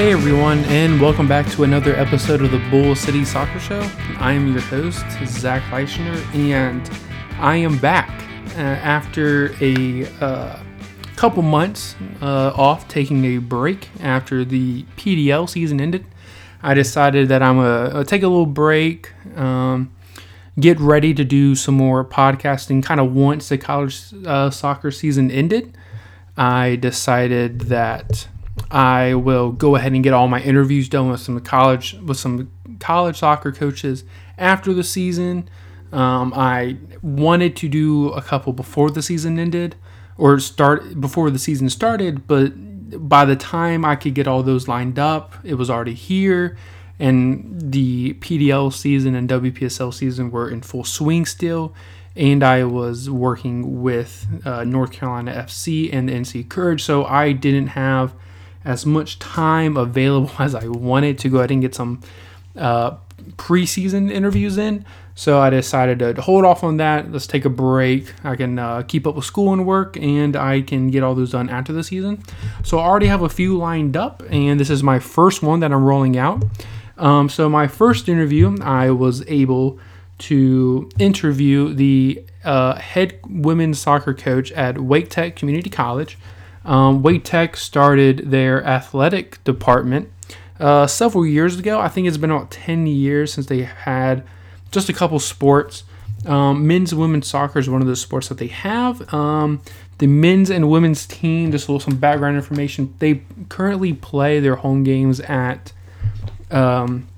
Hey everyone, and welcome back to another episode of the Bull City Soccer Show. I am your host, Zach Fleischner, and I am back uh, after a uh, couple months uh, off taking a break after the PDL season ended. I decided that I'm going to take a little break, um, get ready to do some more podcasting kind of once the college uh, soccer season ended. I decided that I will go ahead and get all my interviews done with some college with some college soccer coaches after the season. Um, I wanted to do a couple before the season ended or start before the season started, but by the time I could get all those lined up, it was already here. And the PDL season and WPSL season were in full swing still. And I was working with uh, North Carolina FC and the NC Courage, so I didn't have as much time available as I wanted to go ahead and get some uh, preseason interviews in. So I decided to hold off on that. Let's take a break. I can uh, keep up with school and work, and I can get all those done after the season. So I already have a few lined up, and this is my first one that I'm rolling out. Um, so my first interview, I was able to interview the uh, head women's soccer coach at Wake Tech Community College. Um, Wake Tech started their athletic department uh, several years ago. I think it's been about 10 years since they had just a couple sports. Um, men's and women's soccer is one of the sports that they have. Um, the men's and women's team, just a little some background information, they currently play their home games at um,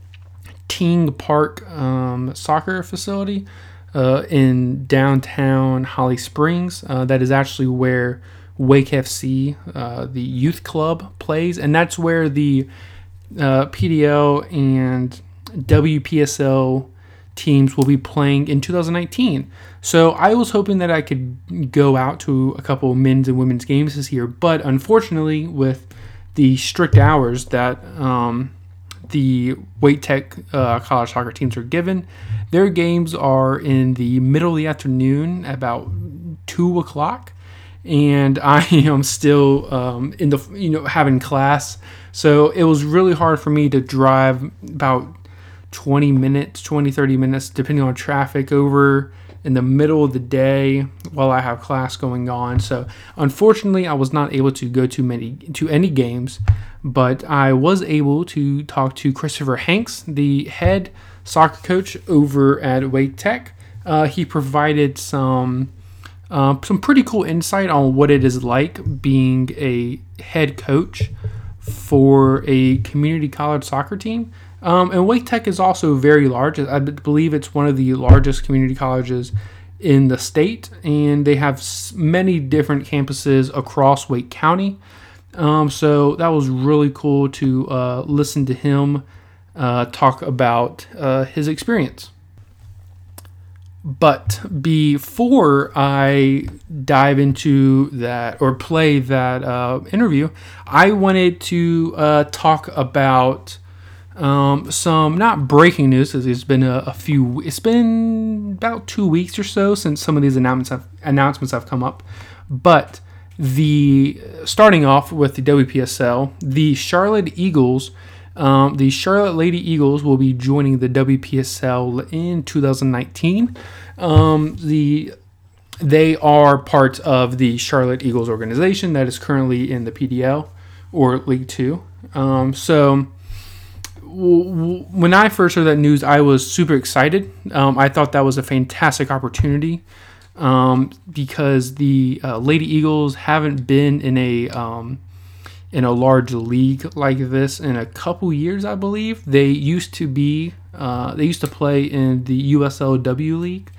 Ting Park um, soccer facility uh, in downtown Holly Springs. Uh, that is actually where Wake FC, uh, the youth club, plays, and that's where the uh, PDL and WPSL teams will be playing in 2019. So I was hoping that I could go out to a couple men's and women's games this year, but unfortunately, with the strict hours that um, the Wake Tech uh, college soccer teams are given, their games are in the middle of the afternoon, about two o'clock and I am still um, in the you know having class. So it was really hard for me to drive about 20 minutes, 20 30 minutes depending on traffic over in the middle of the day while I have class going on. So unfortunately, I was not able to go to many to any games, but I was able to talk to Christopher Hanks, the head soccer coach over at Wake Tech. Uh, he provided some uh, some pretty cool insight on what it is like being a head coach for a community college soccer team. Um, and Wake Tech is also very large. I believe it's one of the largest community colleges in the state, and they have many different campuses across Wake County. Um, so that was really cool to uh, listen to him uh, talk about uh, his experience. But before I dive into that or play that uh, interview, I wanted to uh, talk about um, some not breaking news. Because it's been a, a, few. It's been about two weeks or so since some of these announcements have, announcements have come up. But the starting off with the WPSL, the Charlotte Eagles um, the Charlotte Lady Eagles will be joining the WPSL in 2019. Um, the they are part of the Charlotte Eagles organization that is currently in the PDL or League Two. Um, so when I first heard that news, I was super excited. Um, I thought that was a fantastic opportunity um, because the uh, Lady Eagles haven't been in a um, in a large league like this in a couple years, I believe. They used to be, uh, they used to play in the USLW league,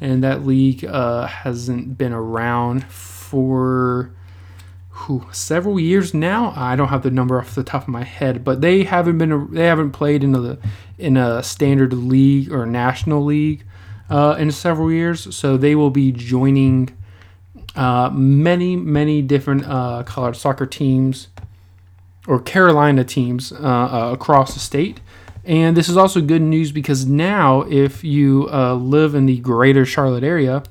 and that league uh, hasn't been around for whew, several years now. I don't have the number off the top of my head, but they haven't been, they haven't played in a in a standard league or national league uh, in several years. So they will be joining. Uh, many, many different uh, college soccer teams or Carolina teams uh, uh, across the state. And this is also good news because now, if you uh, live in the greater Charlotte area,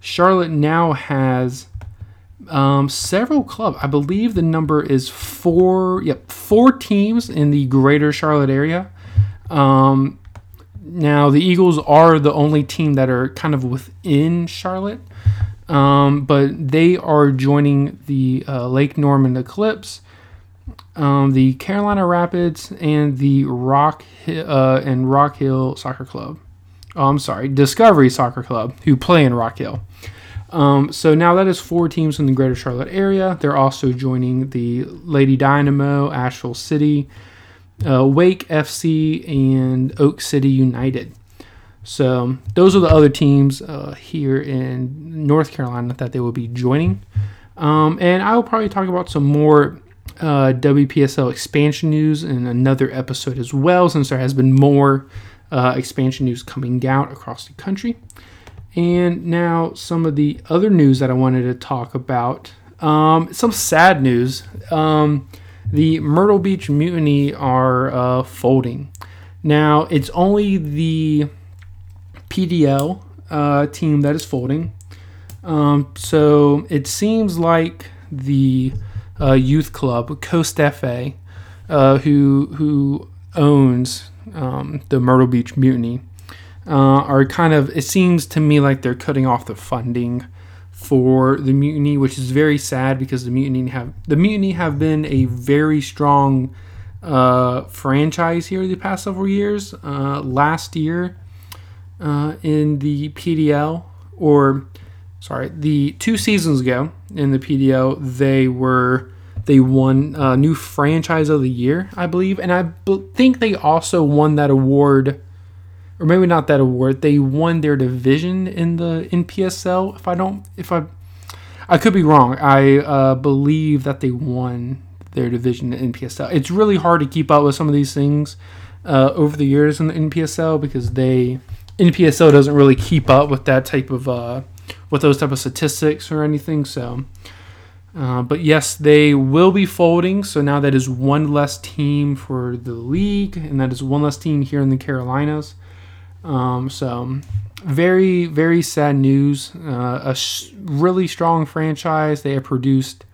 Charlotte now has um, several clubs. I believe the number is four. Yep, four teams in the Greater Charlotte area. Um, now the Eagles are the only team that are kind of within Charlotte, um, but they are joining the uh, Lake Norman Eclipse, um, the Carolina Rapids, and the Rock uh, and Rock Hill Soccer Club. Oh, I'm sorry, Discovery Soccer Club, who play in Rock Hill. Um, so now that is four teams in the Greater Charlotte area. They're also joining the Lady Dynamo, Asheville City, uh, Wake FC, and Oak City United. So those are the other teams uh, here in North Carolina that they will be joining. Um, and I will probably talk about some more uh, WPSL expansion news in another episode as well, since there has been more uh, expansion news coming out across the country. And now some of the other news that I wanted to talk about. Um, some sad news. Um, the Myrtle Beach Mutiny are uh, folding. Now it's only the PDL uh, team that is folding. Um, so it seems like the uh, youth club Coast FA, uh, who who owns um, the Myrtle Beach Mutiny, uh, are kind of, it seems to me like they're cutting off the funding for the mutiny, which is very sad because the mutiny have the mutiny have been a very strong uh, franchise here the past several years. Uh, last year uh, in the PDL, or sorry, the two seasons ago in the PDL, they were they won uh, new franchise of the year, I believe, and I b- think they also won that award or maybe not that award. They won their division in the NPSL. If I don't, if I, I could be wrong. I uh, believe that they won their division in NPSL. It's really hard to keep up with some of these things uh, over the years in the NPSL because they NPSL doesn't really keep up with that type of uh, with those type of statistics or anything. So. Uh, but yes, they will be folding. So now that is one less team for the league, and that is one less team here in the Carolinas. Um, so very very sad news. Uh, a sh- really strong franchise. They have produced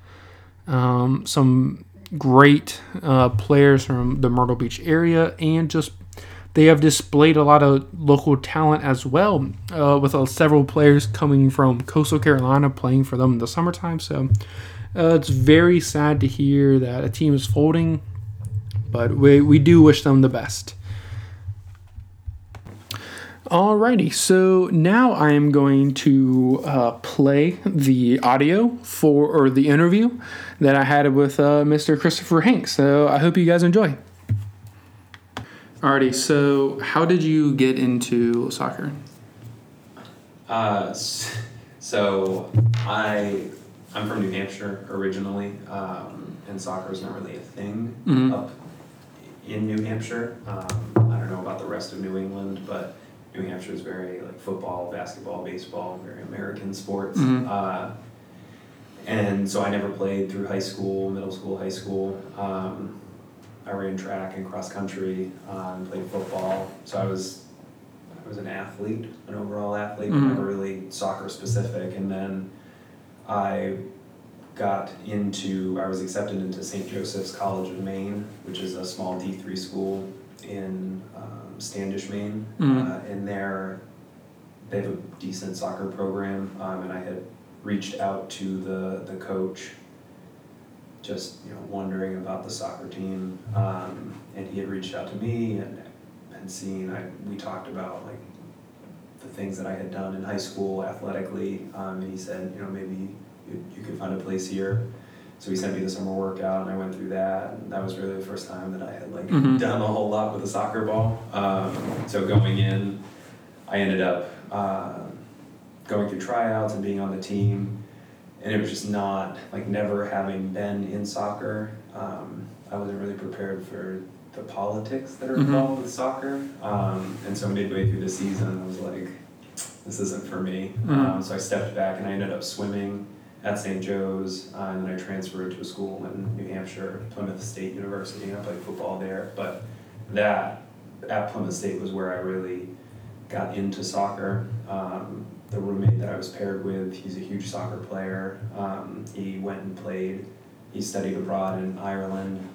um, some great uh, players from the Myrtle Beach area, and just they have displayed a lot of local talent as well, uh, with uh, several players coming from Coastal Carolina playing for them in the summertime. So uh, it's very sad to hear that a team is folding, but we, we do wish them the best. Alrighty, so now I am going to uh, play the audio for or the interview that I had with uh, Mr. Christopher Hanks. So I hope you guys enjoy. Alrighty, so how did you get into soccer? Uh, so I I'm from New Hampshire originally, um, and soccer is not really a thing mm-hmm. up in New Hampshire. Um, I don't know about the rest of New England, but New Hampshire is very like football, basketball, baseball, very American sports. Mm-hmm. Uh, and so I never played through high school, middle school, high school. Um, I ran track and cross country, um, played football. So I was I was an athlete, an overall athlete, mm-hmm. never really soccer specific. And then I got into I was accepted into St. Joseph's College of Maine, which is a small D three school in um, Standish, Maine, mm-hmm. uh, and there they have a decent soccer program, um, and I had reached out to the the coach, just you know wondering about the soccer team, um, and he had reached out to me and and seen I we talked about like the things that I had done in high school athletically, um, and he said you know maybe you, you could find a place here so he sent me the summer workout, and I went through that. And that was really the first time that I had like mm-hmm. done a whole lot with a soccer ball. Um, so going in, I ended up uh, going through tryouts and being on the team, and it was just not like never having been in soccer. Um, I wasn't really prepared for the politics that are mm-hmm. involved mm-hmm. with soccer. Um, and so midway through the season, I was like, this isn't for me. Mm-hmm. Um, so I stepped back and I ended up swimming at St. Joe's, uh, and then I transferred to a school in New Hampshire, Plymouth State University, and I played football there. But that at Plymouth State was where I really got into soccer. Um, the roommate that I was paired with, he's a huge soccer player. Um, he went and played. He studied abroad in Ireland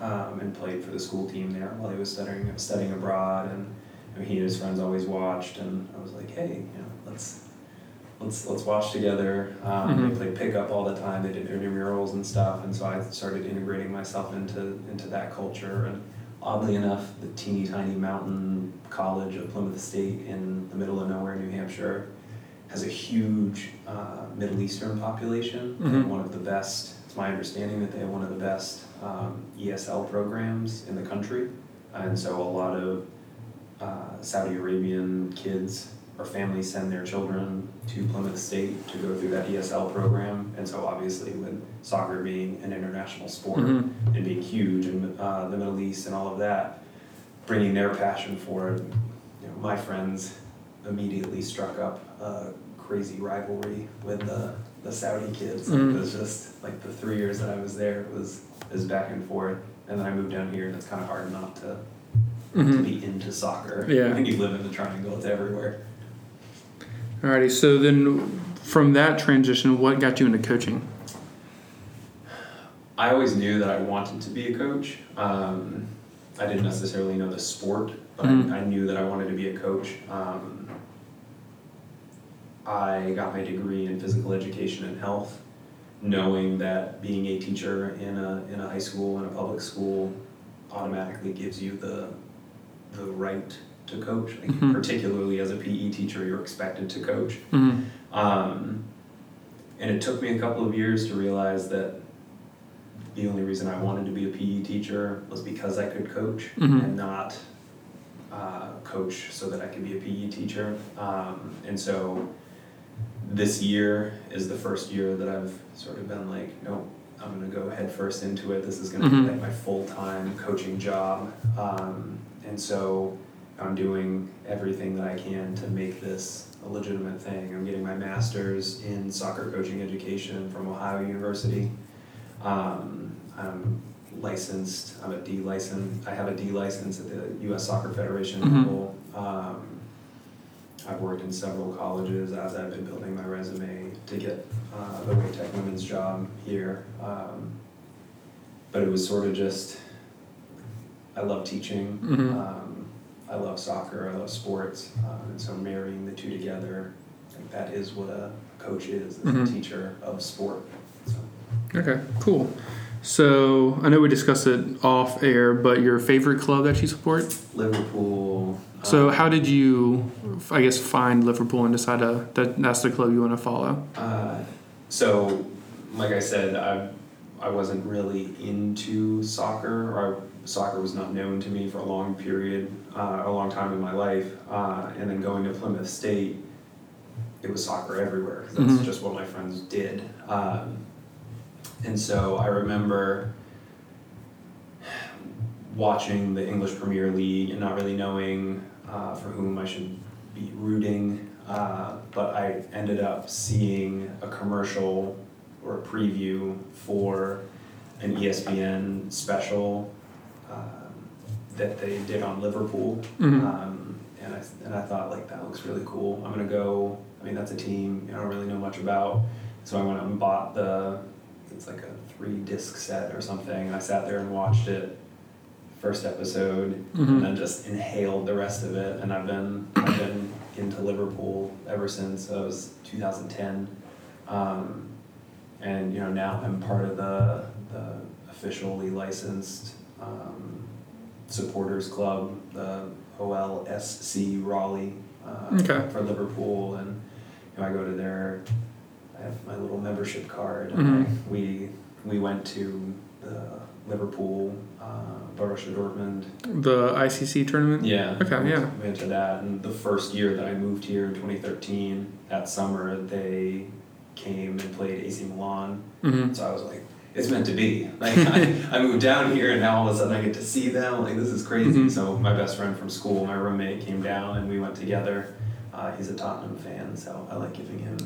um, and played for the school team there while he was studying studying abroad. And I mean, he and his friends always watched, and I was like, hey, you know, let's let's let's watch together. Um, Mhm. They played pickup all the time. They did intramurals and stuff, and so I started integrating myself into into that culture. And oddly enough, the teeny tiny mountain college of Plymouth State in the middle of nowhere, New Hampshire, has a huge uh, Middle Eastern population. Mhm. One of the best. It's my understanding that they have one of the best um, ESL programs in the country, and so a lot of uh, Saudi Arabian kids or families send their children to Plymouth State to go through that ESL program. And so, obviously, with soccer being an international sport Mhm. and being huge in uh, the Middle East and all of that, bringing their passion for it, you know, my friends immediately struck up a crazy rivalry with the, the Saudi kids. Mhm. It was just like the three years that I was there, it was, it was back and forth. And then I moved down here, and it's kind of hard not to to Mhm. be into soccer. Yeah. When you live in the triangle, it's everywhere. Alrighty. So then, from that transition, what got you into coaching? I always knew that I wanted to be a coach. Um, I didn't necessarily know the sport, but Mhm. I, I knew that I wanted to be a coach. Um, I got my degree in physical education and health, knowing that being a teacher in a, in a high school, in a public school, automatically gives you the, the right to coach. Like, Mhm. Particularly as a PE teacher, you're expected to coach. Mm-hmm. Um, and it took me a couple of years to realize that the only reason I wanted to be a PE teacher was because I could coach Mhm. and not uh, coach so that I could be a PE teacher. Um, and so this year is the first year that I've sort of been like, no, I'm going to go head first into it. This is going to Mhm. be like my full time coaching job. Um, and so I'm doing everything that I can to make this a legitimate thing. I'm getting my master's in soccer coaching education from Ohio University. Um, I'm licensed. I'm a D license. I have a D license at the U.S. Soccer Federation Mhm. level. Um, I've worked in several colleges as I've been building my resume to get uh, the Wake Tech women's job here. Um, but it was sort of just, I love teaching. Mhm. Um, I love soccer. I love sports. Um, and so marrying the two together, think that is what a coach is, Mhm. a teacher of sport. So. Okay. Cool. So I know we discussed it off air, but your favorite club that you support? Liverpool. So um, how did you, I guess, find Liverpool and decide to, that that's the club you want to follow? Uh, so, like I said, I I wasn't really into soccer, or I, soccer was not known to me for a long period, uh, a long time in my life. Uh, and then going to Plymouth State, it was soccer everywhere. That's Mhm. just what my friends did. Um, and so I remember watching the English Premier League and not really knowing uh, for whom I should be rooting. Uh, but I ended up seeing a commercial or a preview for an ESPN special um, that they did on Liverpool. Mhm. Um, and I and I thought like that looks really cool. I'm gonna go. I mean that's a team I don't really know much about. So I went out and bought the. It's like a three disc set or something. And I sat there and watched it. First episode, Mhm. and then just inhaled the rest of it. And I've been I've been into Liverpool ever since it was 2010. Um, and you know now I'm part of the the officially licensed um, supporters club, the OLSC Raleigh uh, Okay. for Liverpool, and you know, I go to their. I have my little membership card, and Mhm. I, we we went to the Liverpool, uh, Borussia Dortmund. The ICC tournament? Yeah. Okay, we yeah. Went to that, and the first year that I moved here in 2013, that summer they came and played AC Milan. Mm-hmm. So I was like, it's meant to be. Like I, I moved down here, and now all of a sudden I get to see them. Like this is crazy. Mhm. So my best friend from school, my roommate, came down, and we went together. Uh, he's a Tottenham fan, so I like giving him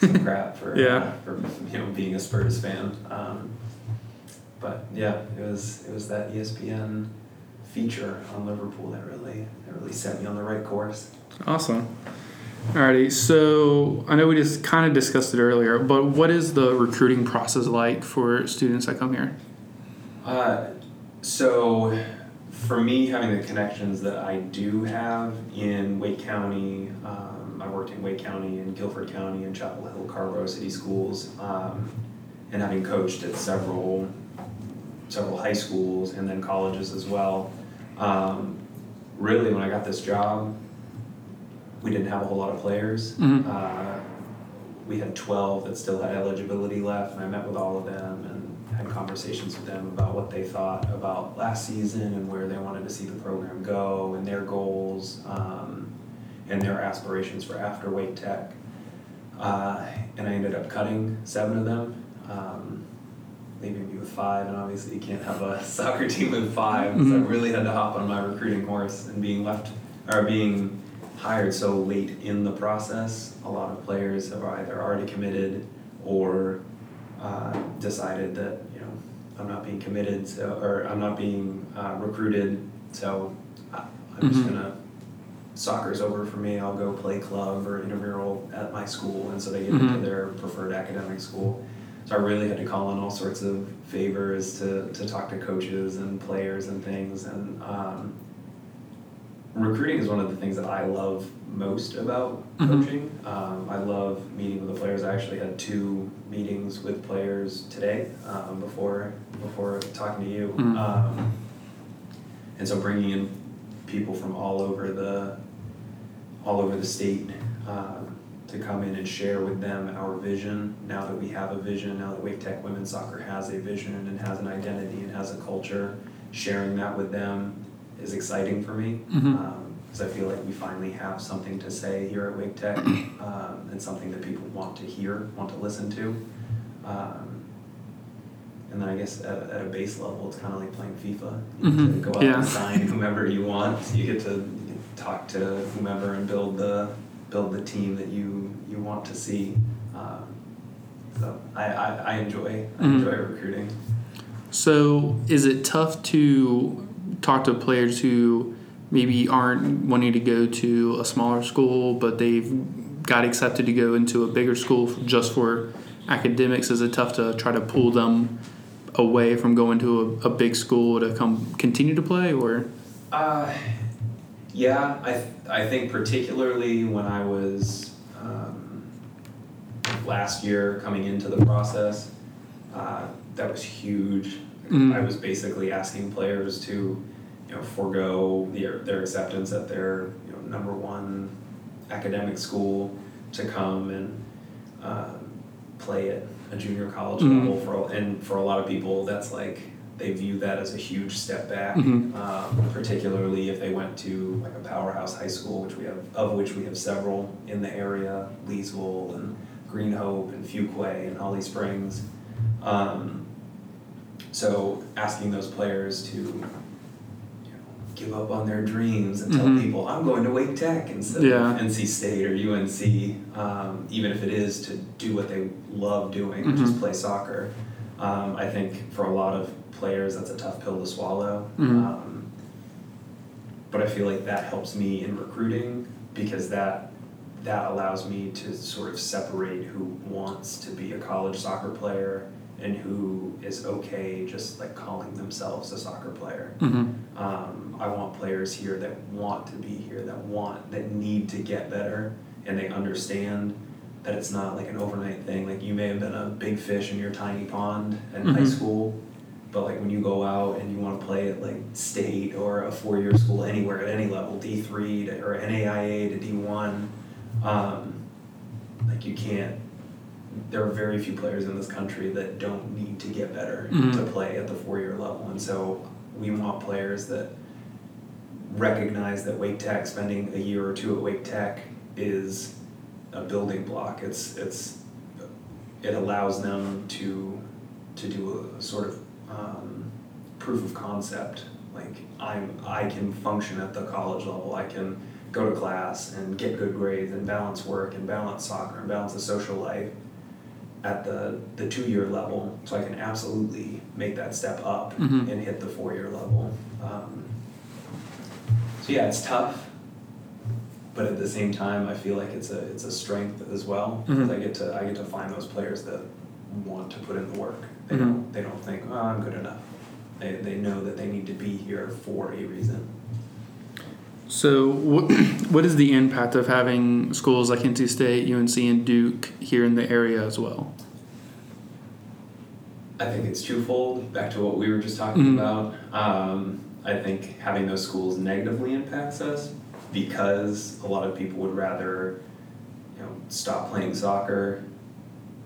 some crap for Yeah. uh, for you know being a Spurs fan. Um, but yeah, it was it was that ESPN feature on Liverpool that really that really set me on the right course. Awesome. Alrighty, so I know we just kind of discussed it earlier, but what is the recruiting process like for students that come here? Uh, so, for me, having the connections that I do have in Wake County, um, I worked in Wake County and Guilford County and Chapel Hill, Carrboro City Schools, um, and having coached at several several high schools and then colleges as well. Um, really, when I got this job, we didn't have a whole lot of players. Mhm. Uh, we had 12 that still had eligibility left, and I met with all of them and had conversations with them about what they thought about last season and where they wanted to see the program go and their goals um, and their aspirations for after Wake Tech. Uh, and I ended up cutting seven of them, um, leaving me with five. And obviously, you can't have a soccer team with 5 So I Mhm. really had to hop on my recruiting horse and being left or being hired so late in the process. A lot of players have either already committed or uh, decided that you know I'm not being committed, so or I'm not being uh, recruited. So I, I'm just Mhm. gonna soccer's over for me. I'll go play club or intramural at my school, and so they get into Mhm. their preferred academic school. So I really had to call in all sorts of favors to, to talk to coaches and players and things. And um, recruiting is one of the things that I love most about Mhm. coaching. Um, I love meeting with the players. I actually had two meetings with players today um, before before talking to you. Mhm. Um, and so bringing in people from all over the all over the state um, to come in and share with them our vision. Now that we have a vision, now that Wake Tech women's soccer has a vision and has an identity and has a culture, sharing that with them is exciting for me. Because I feel like we finally have something to say here at Wake Tech um, and something that people want to hear, want to listen to. Um, and then I guess at, at a base level, it's kind of like playing FIFA. You get to Mhm. go out Yeah. and sign whomever you want. You get to talk to whomever and build the build the team that you you want to see. Um, so I, I, I enjoy I Mhm. enjoy recruiting. So, is it tough to talk to players who maybe aren't wanting to go to a smaller school, but they've got accepted to go into a bigger school just for academics? Is it tough to try to pull them away from going to a, a big school to come continue to play, or? Uh, yeah, I, th- I think particularly when I was um, last year coming into the process, uh, that was huge. Mhm. I was basically asking players to, you know, forego their, their acceptance at their you know, number one academic school to come and um, play at a junior college Mhm. level for and for a lot of people that's like they view that as a huge step back Mhm. um, particularly if they went to like a powerhouse high school which we have of which we have several in the area Leesville and Green Hope and Fuquay and Holly Springs um, so asking those players to you know, give up on their dreams and tell Mhm. people I'm going to Wake Tech instead Yeah. of NC State or UNC, um, even if it is to do what they love doing, which is Mhm. play soccer. Um, I think for a lot of players that's a tough pill to swallow. Mhm. Um, but I feel like that helps me in recruiting because that that allows me to sort of separate who wants to be a college soccer player and who is okay just like calling themselves a soccer player. Mm-hmm. Um, I want players here that want to be here, that want, that need to get better, and they understand that it's not like an overnight thing. Like you may have been a big fish in your tiny pond in high Mhm. school, but like when you go out and you want to play at like state or a four-year school anywhere at any level, D three to, or NAIA to D one, um, like you can't. There are very few players in this country that don't need to get better Mhm. to play at the four-year level, and so we want players that recognize that Wake Tech, spending a year or two at Wake Tech, is a building block. It's it's it allows them to to do a sort of um, proof of concept. Like I'm I can function at the college level. I can go to class and get good grades and balance work and balance soccer and balance a social life at the, the two year level. So I can absolutely make that step up Mhm. and hit the four year level. Um, so yeah, it's tough, but at the same time, I feel like it's a it's a strength as well because Mhm. I get to I get to find those players that want to put in the work. They Mhm. don't they don't think oh I'm good enough. They they know that they need to be here for a reason. So, what, what is the impact of having schools like NC State, UNC, and Duke here in the area as well? I think it's twofold. Back to what we were just talking Mhm. about. Um, I think having those schools negatively impacts us because a lot of people would rather, you know, stop playing soccer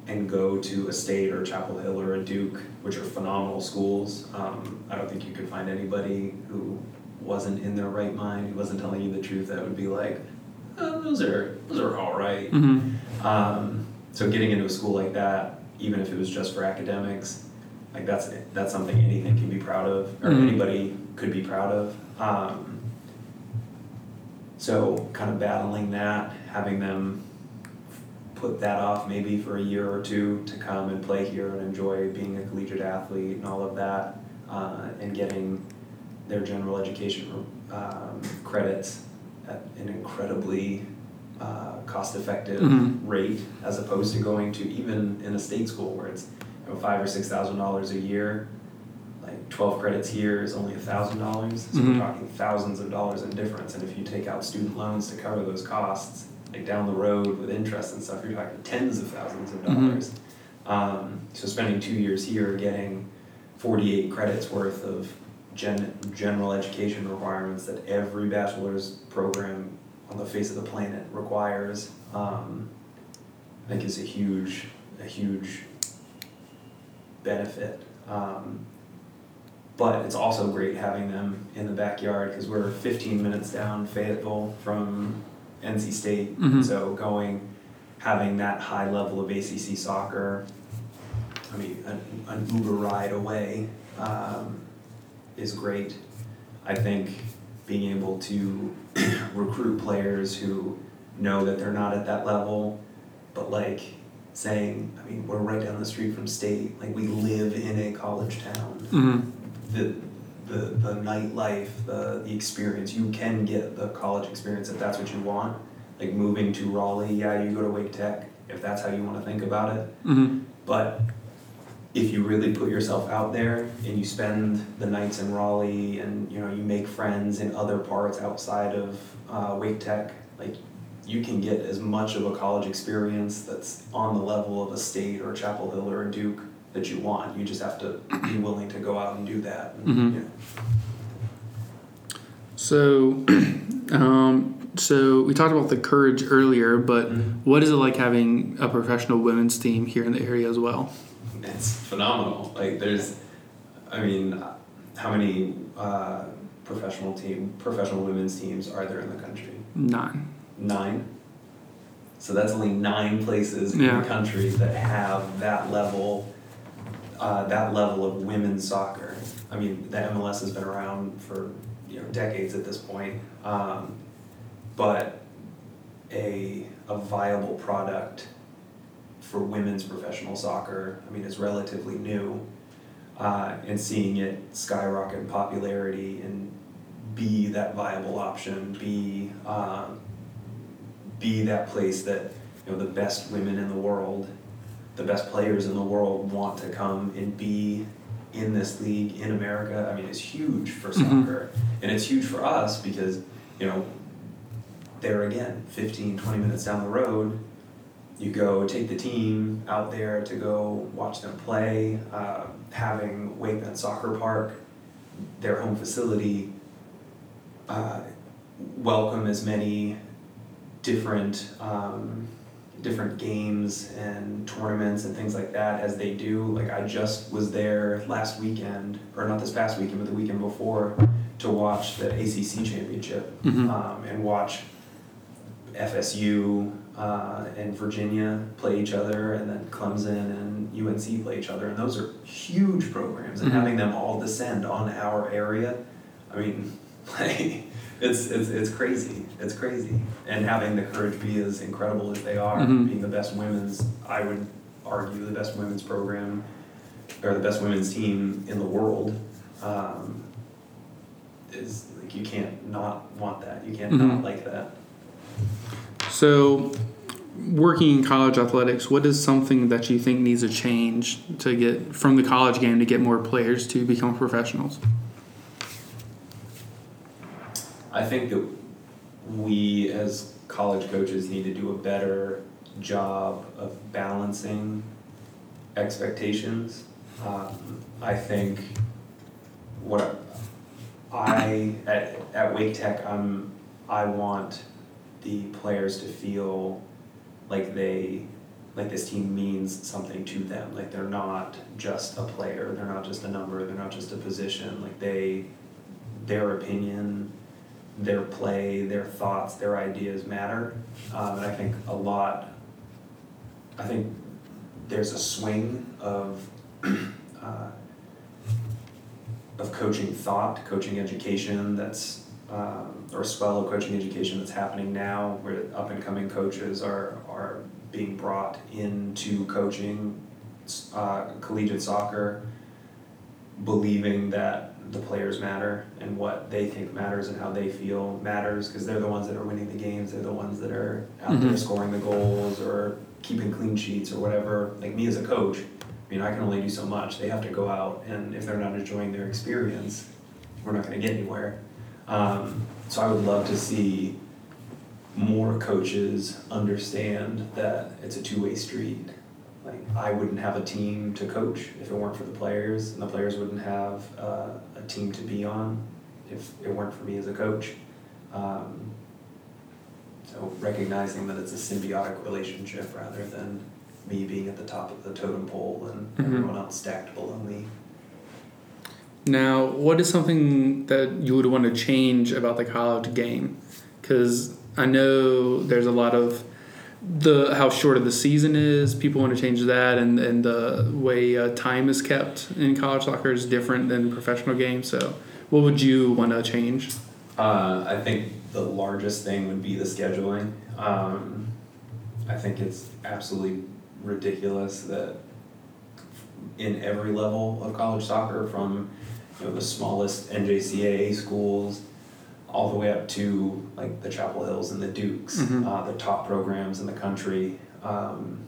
and go to a state or Chapel Hill or a Duke, which are phenomenal schools. Um, I don't think you could find anybody who wasn't in their right mind, who wasn't telling you the truth, that would be like, oh, those are those are all right. Mm-hmm. Um, so getting into a school like that, even if it was just for academics, like that's that's something anything can be proud of, or Mhm. anybody could be proud of. Um, so kind of battling that, having them put that off maybe for a year or two to come and play here and enjoy being a collegiate athlete and all of that, uh, and getting their general education um, credits at an incredibly uh, cost-effective Mhm. rate as opposed to going to even in a state school where it's you know, five or six thousand dollars a year. Like twelve credits here is only a thousand dollars, so Mhm. we're talking thousands of dollars in difference. And if you take out student loans to cover those costs, like down the road with interest and stuff, you're talking tens of thousands of Mhm. dollars. Um, so spending two years here getting forty-eight credits worth of gen- general education requirements that every bachelor's program on the face of the planet requires, um, I think is a huge, a huge benefit. Um, but it's also great having them in the backyard because we're 15 minutes down Fayetteville from NC State. Mhm. So going, having that high level of ACC soccer, I mean, an, an Uber ride away um, is great. I think being able to recruit players who know that they're not at that level, but like saying, I mean, we're right down the street from state, like we live in a college town. Mm-hmm. The the the nightlife, the the experience, you can get the college experience if that's what you want. Like moving to Raleigh, yeah, you go to Wake Tech if that's how you want to think about it. Mm-hmm. But if you really put yourself out there and you spend the nights in Raleigh and you know you make friends in other parts outside of uh, Wake Tech, like you can get as much of a college experience that's on the level of a state or Chapel Hill or a Duke that you want. You just have to be willing to go out and do that. And, Mhm. you know. So, um, so we talked about the courage earlier, but Mhm. what is it like having a professional women's team here in the area as well? It's phenomenal. Like there's, I mean, how many uh, professional team, professional women's teams are there in the country? Nine. Nine. So that's only nine places in the country that have that level, uh, that level of women's soccer. I mean, the MLS has been around for you know decades at this point, um, but a a viable product for women's professional soccer. I mean, is relatively new, uh, and seeing it skyrocket in popularity and be that viable option, be um, be that place that you know the best women in the world, the best players in the world want to come and be in this league in America. I mean, it's huge for Mhm. soccer, and it's huge for us because you know there again, 15, 20 minutes down the road, you go take the team out there to go watch them play. Uh, having WakeMed Soccer Park, their home facility, uh, welcome as many different um, different games and tournaments and things like that as they do. Like I just was there last weekend, or not this past weekend, but the weekend before, to watch the ACC championship Mhm. um, and watch FSU uh, and Virginia play each other, and then Clemson and UNC play each other, and those are huge programs. And Mhm. having them all descend on our area, I mean, like it's it's it's crazy. It's crazy. And having the courage be as incredible as they are, Mhm. being the best women's, I would argue the best women's program or the best women's team in the world. Um, is like you can't not want that. You can't Mhm. not like that. So, working in college athletics, what is something that you think needs a change to get from the college game to get more players to become professionals? I think that we as college coaches need to do a better job of balancing expectations. Um, I think what I at, at Wake Tech, I'm I want the players to feel like they like this team means something to them. Like they're not just a player. They're not just a number. They're not just a position. Like they, their opinion, their play, their thoughts, their ideas matter. Um, and I think a lot. I think there's a swing of. Uh, of coaching thought, coaching education that's, um, or swell of coaching education that's happening now, where up and coming coaches are, are being brought into coaching uh, collegiate soccer, believing that the players matter and what they think matters and how they feel matters because they're the ones that are winning the games. They're the ones that are out there Mhm. scoring the goals or keeping clean sheets or whatever. Like me as a coach, I mean, I can only do so much. They have to go out, and if they're not enjoying their experience, we're not going to get anywhere. Um, so I would love to see more coaches understand that it's a two-way street. Like I wouldn't have a team to coach if it weren't for the players, and the players wouldn't have uh, a team to be on if it weren't for me as a coach. Um, so recognizing that it's a symbiotic relationship rather than me being at the top of the totem pole and Mhm. everyone else stacked below me. Now, what is something that you would want to change about the college game? Because I know there's a lot of the how short of the season is. People want to change that, and and the way uh, time is kept in college soccer is different than professional games. So, what would you want to change? Uh, I think the largest thing would be the scheduling. Um, I think it's absolutely ridiculous that in every level of college soccer, from you know the smallest NJCAA schools all the way up to like the Chapel Hills and the Dukes, Mhm. uh, the top programs in the country, um,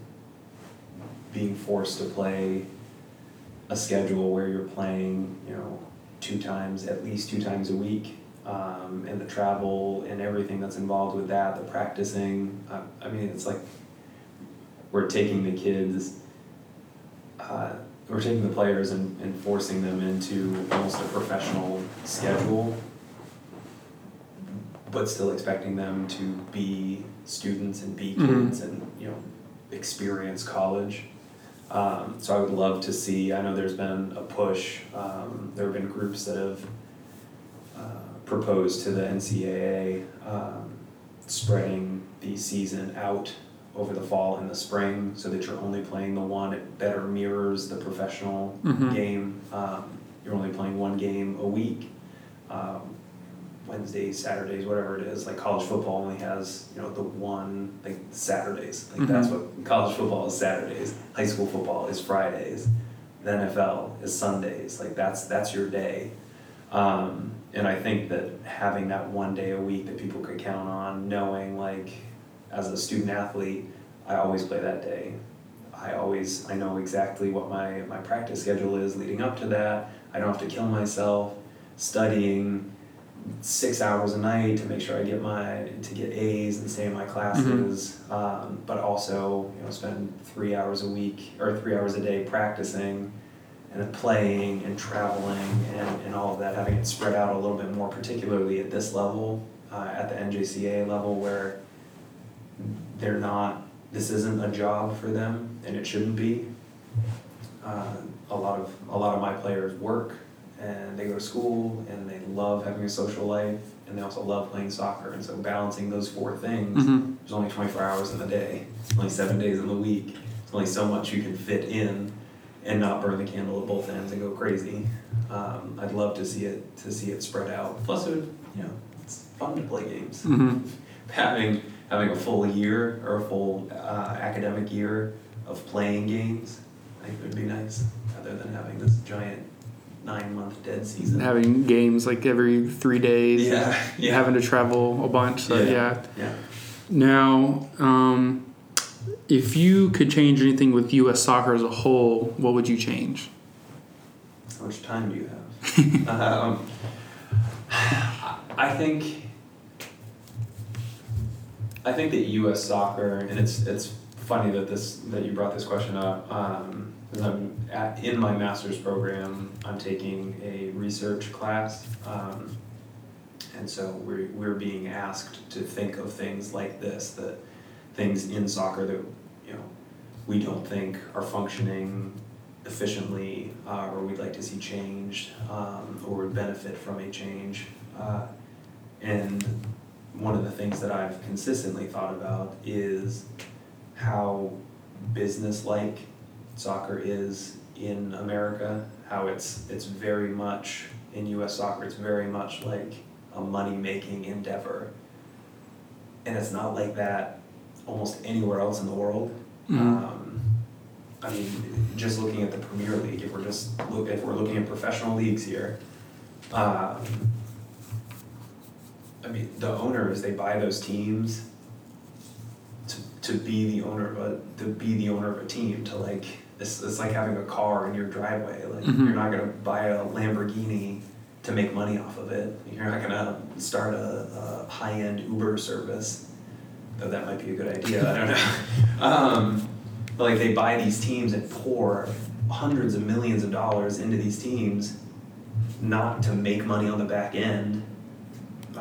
being forced to play a schedule where you're playing, you know, two times, at least two times a week, um, and the travel and everything that's involved with that, the practicing. Uh, I mean, it's like we're taking the kids, uh, we're taking the players and, and forcing them into almost a professional schedule, but still expecting them to be students and be Mhm. kids and, you know, experience college. Um, so I would love to see, I know there's been a push, um, there have been groups that have uh, proposed to the NCAA um, spreading the season out over the fall and the spring so that you're only playing the one. It better mirrors the professional Mhm. game. Um, you're only playing one game a week. Um, Wednesdays, Saturdays, whatever it is. Like college football only has, you know, the one like Saturdays. Like that's Mhm. what college football is Saturdays. High school football is Fridays. The NFL is Sundays. Like that's that's your day. Um, and I think that having that one day a week that people could count on, knowing like as a student athlete, I always play that day. I always I know exactly what my, my practice schedule is leading up to that. I don't have to kill myself studying six hours a night to make sure I get my to get A's and stay in my classes, um, but also you know spend three hours a week or three hours a day practicing and playing and traveling and, and all of that, having it spread out a little bit more, particularly at this level, uh, at the NJCA level where they're not this isn't a job for them and it shouldn't be. Uh, a lot of a lot of my players work and they go to school and they love having a social life and they also love playing soccer and so balancing those four things Mhm. there's only 24 hours in the day only seven days in the week there's only so much you can fit in and not burn the candle at both ends and go crazy um, i'd love to see it to see it spread out plus it would you know it's fun to play games Mhm. having having a full year or a full uh, academic year of playing games, I think would be nice, rather than having this giant nine month dead season. Having games like every three days. Yeah, yeah. Having to travel a bunch. So, Yeah. yeah. Yeah. Now, um, if you could change anything with U.S. soccer as a whole, what would you change? How much time do you have? um, I think I think that U.S. soccer, and it's it's funny that this that you brought this question up. Um, 'cause I'm at, in my master's program. I'm taking a research class, um, and so we're we're being asked to think of things like this, that things in soccer that you know we don't think are functioning efficiently, uh, or we'd like to see changed, um, or would benefit from a change. Uh, and one of the things that I've consistently thought about is how business-like soccer is in America. How it's it's very much in U.S. soccer. It's very much like a money-making endeavor, and it's not like that almost anywhere else in the world. Mhm. Um, I mean, just looking at the Premier League, if we're just look if we're looking at professional leagues here, um, I mean, the owners they buy those teams to, to be the owner of a to be the owner of a team to like it's, it's like having a car in your driveway like Mhm. you're not gonna buy a Lamborghini to make money off of it you're not gonna start a, a high end Uber service though that might be a good idea I don't know um, but like they buy these teams and pour hundreds of millions of dollars into these teams not to make money on the back end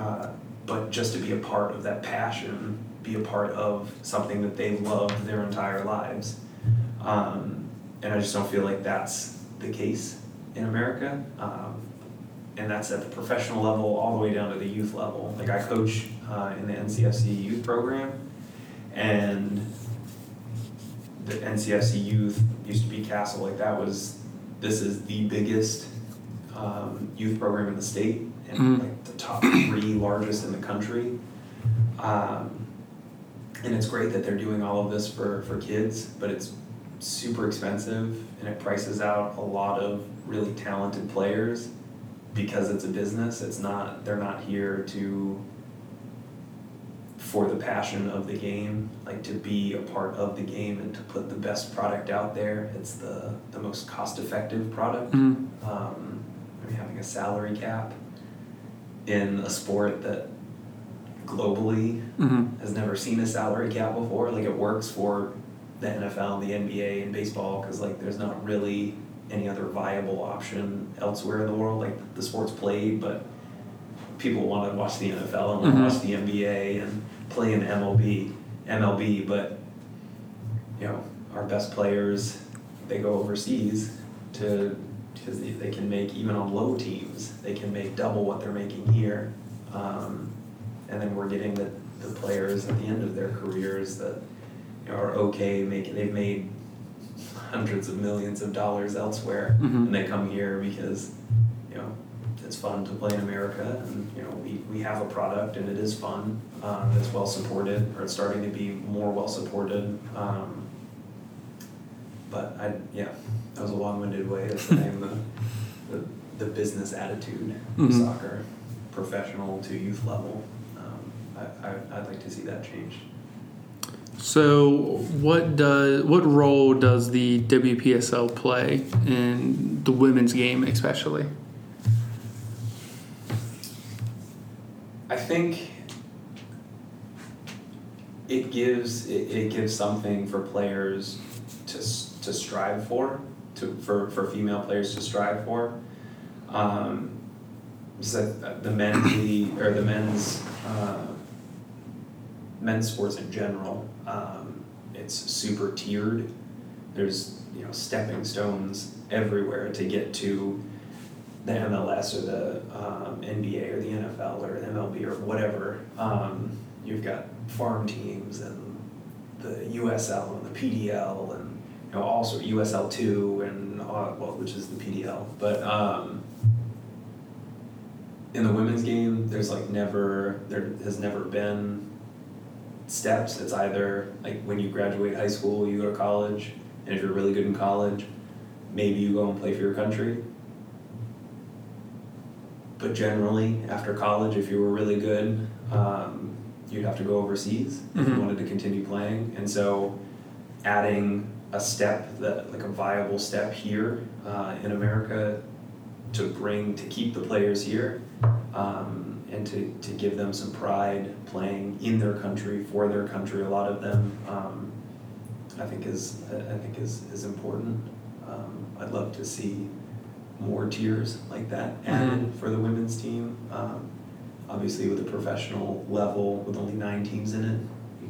uh, but just to be a part of that passion, be a part of something that they've loved their entire lives. Um, and I just don't feel like that's the case in America. Um, and that's at the professional level all the way down to the youth level. Like I coach uh, in the NCFC youth program, and the NCFC youth used to be CASL. Like that was, this is the biggest um, youth program in the state and Mhm. like the top three largest in the country. Um, and it's great that they're doing all of this for, for kids, but it's super expensive and it prices out a lot of really talented players because it's a business. It's not, they're not here to, for the passion of the game, like to be a part of the game and to put the best product out there. It's the, the most cost effective product Mhm. um, I mean, having a salary cap in a sport that globally Mhm. has never seen a salary cap before. Like it works for the NFL, the NBA, and baseball because like there's not really any other viable option elsewhere in the world. Like the sport's played, but people want to watch the NFL and Mhm. to watch the NBA and play in MLB, MLB, but you know our best players they go overseas to because they, they can make even on low teams they can make double what they're making here. Um, and then we're getting the, the players at the end of their careers that you know, are okay making they've made hundreds of millions of dollars elsewhere. Mhm. and they come here because you know it's fun to play in America and you know we, we have a product and it is fun um, it's well supported or it's starting to be more well supported. Um, but I yeah that was a long-winded way of saying the, the the business attitude of Mhm. soccer professional to youth level um, I, I, I'd like to see that change So, what does what role does the WPSL play in the women's game, especially? I think it gives it, it gives something for players to to strive for, to for, for female players to strive for. Um, so the men's league or the men's uh, men's sports in general, um, it's super tiered. There's you know stepping stones everywhere to get to the MLS or the um, NBA or the NFL or the MLB or whatever. Um, you've got farm teams and the USL and the PDL you know also USL two and uh, well which is the PDL, but um, in the women's game there's like never there has never been steps. It's either like when you graduate high school, you go to college, and if you're really good in college, maybe you go and play for your country, but generally, after college, if you were really good, um, you'd have to go overseas if you Mhm. wanted to continue playing. And so, adding a step that like a viable step here uh, in America to bring to keep the players here um, and to, to give them some pride playing in their country for their country. A lot of them, um, I think, is I think is is important. Um, I'd love to see more tiers like that added for the women's team. Um, obviously, with a professional level with only nine teams in it,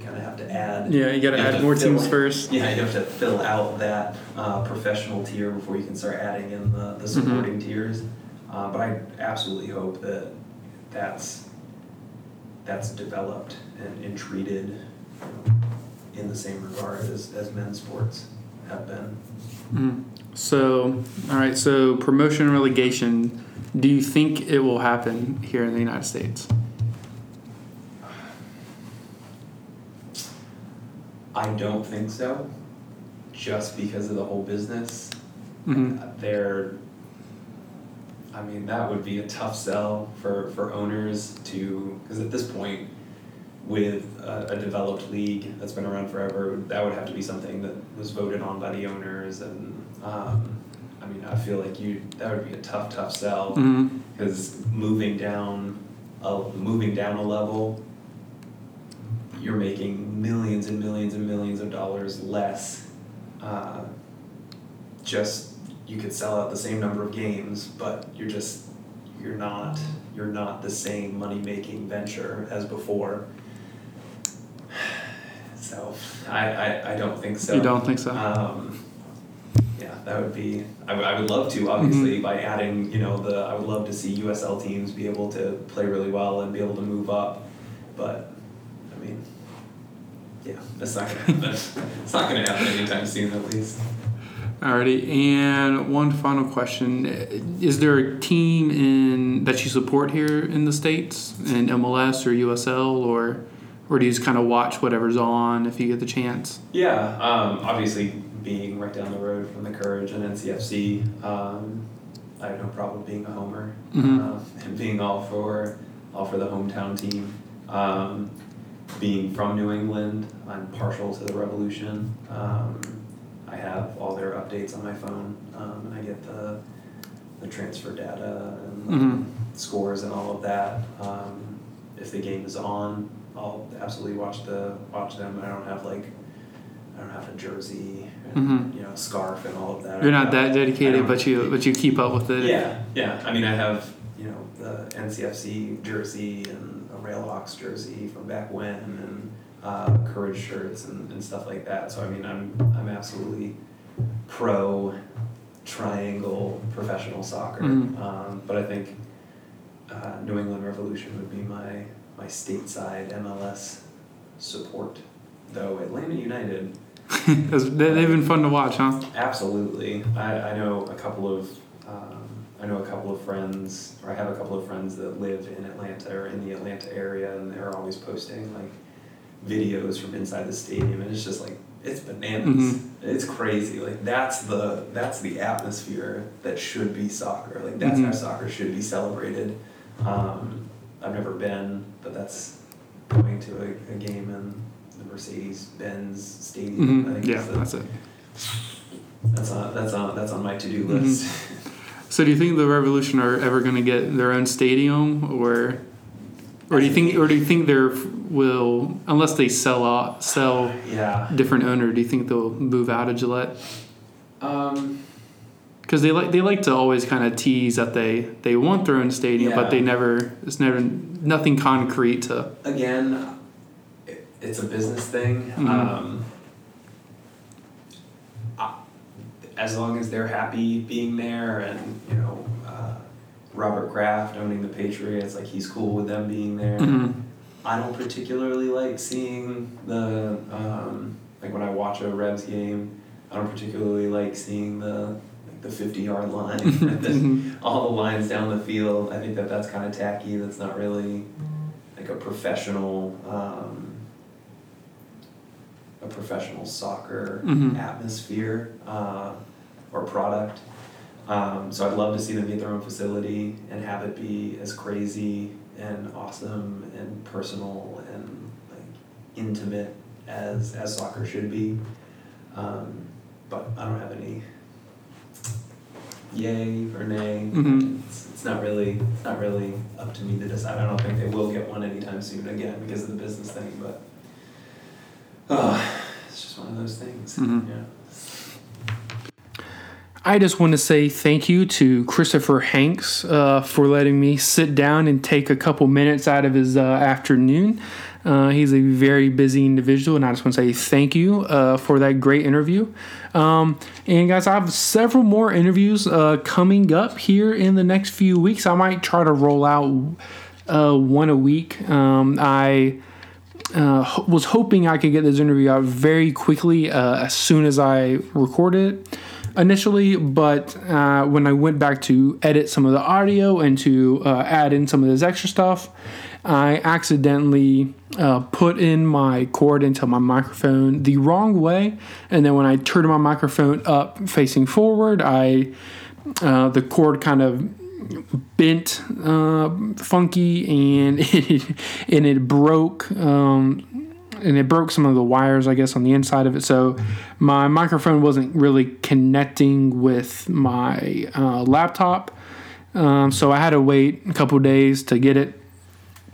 kind of have to add. Yeah, you got to add more teams first. Yeah, you have to fill out that uh, professional tier before you can start adding in the, the supporting tiers. Uh, but I absolutely hope that that's that's developed and, and treated you know, in the same regard as, as men's sports have been. Mhm. So, all right. So, promotion and relegation. Do you think it will happen here in the United States? I don't think so, just because of the whole business. hmm They're, I mean, that would be a tough sell for, for owners to, because at this point, with a, a developed league that's been around forever, that would have to be something that was voted on by the owners, and um, I mean, I feel like you that would be a tough, tough sell. Because moving down, a, moving down a level, you're making millions and millions and millions of dollars less. Uh, just you could sell out the same number of games, but you're just you're not you're not the same money making venture as before. So I, I, I don't think so. You don't think so? Um, yeah, that would be. I, would- I would love to, obviously, Mm-hmm. by adding. You know, the I would love to see USL teams be able to play really well and be able to move up, but yeah, that's not gonna happen. it's not gonna happen anytime soon, at least. Alrighty, and one final question: Is there a team in that you support here in the states, in MLS or USL, or or do you just kind of watch whatever's on if you get the chance? Yeah, um, obviously being right down the road from the Courage and NCFC, um, I have no problem being a homer Mhm. uh, and being all for all for the hometown team. Um, being from New England, I'm partial to the Revolution. Um, I have all their updates on my phone, um, and I get the the transfer data and Mhm. scores and all of that. Um, if the game is on, I'll absolutely watch the watch them. I don't have like I don't have a jersey, and, Mhm. you know, scarf and all of that. You're not that dedicated, but you but you keep up with it. Yeah, yeah. I mean, I have you know the NCFC jersey and Railhawks jersey from back when, and uh, Courage shirts and, and stuff like that. So I mean, I'm I'm absolutely pro triangle professional soccer. Mhm. Um, but I think uh, New England Revolution would be my my stateside MLS support. Though Atlanta United, they- they've been fun to watch, huh? absolutely. I, I know a couple of I know a couple of friends, or I have a couple of friends that live in Atlanta or in the Atlanta area, and they're always posting like videos from inside the stadium, and it's just like it's bananas. Mhm. It's crazy. Like that's the that's the atmosphere that should be soccer. Like that's how Mhm. soccer should be celebrated. Um, I've never been, but that's going to a, a game in the Mercedes Benz Stadium. I hmm think Yeah, that's it. that's on that's on that's on my to do list. So, do you think the Revolution are ever going to get their own stadium, or or do you think or do you think there will unless they sell out sell yeah. different owner? Do you think they'll move out of Gillette? Um, Because they like they like to always kind of tease that they they want their own stadium, Yeah. but they never it's never nothing concrete to. again, it's a business thing. Mhm. Um, I- as long as they're happy being there, and you know, uh, Robert Kraft owning the Patriots, like he's cool with them being there. Mhm. I don't particularly like seeing the um, like when I watch a Revs game. I don't particularly like seeing the like the fifty yard line, and then Mhm. all the lines down the field. I think that that's kind of tacky. That's not really like a professional um, a professional soccer Mhm. atmosphere uh, or product. Um, so I'd love to see them get their own facility and have it be as crazy and awesome and personal and like intimate as as soccer should be. Um, but I don't have any yay or nay. Mhm. It's, it's not really it's not really up to me to decide. I don't think they will get one anytime soon again because of the business thing. But uh, it's just one of those things. Mhm. Yeah. I just want to say thank you to Christopher Hanks uh, for letting me sit down and take a couple minutes out of his uh, afternoon. Uh, he's a very busy individual, and I just want to say thank you uh, for that great interview. Um, and guys, I have several more interviews uh, coming up here in the next few weeks. I might try to roll out uh, one a week. Um, I was hoping I could get this interview out very quickly as soon as I recorded it initially, but uh, when I went back to edit some of the audio and to uh, add in some of this extra stuff, I accidentally uh, put in my cord into my microphone the wrong way, and then when I turned my microphone up facing forward, I uh, the cord kind of bent uh, funky and it, and it broke um, and it broke some of the wires I guess on the inside of it so my microphone wasn't really connecting with my uh, laptop um, so I had to wait a couple days to get it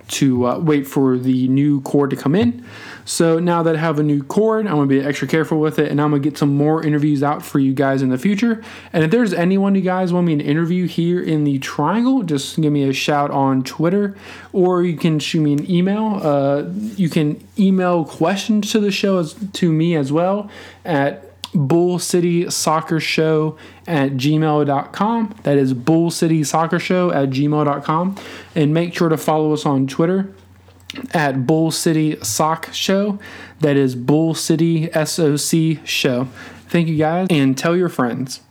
to uh, wait for the new cord to come in. So now that I have a new cord, I'm gonna be extra careful with it, and I'm gonna get some more interviews out for you guys in the future. And if there's anyone you guys want me to interview here in the Triangle, just give me a shout on Twitter, or you can shoot me an email. Uh, you can email questions to the show as, to me as well at bull city soccer show at gmail.com that is bullcitysoccershow city soccer show at gmail.com and make sure to follow us on twitter at bull city sock show. That is bull city soc show. Thank you guys and tell your friends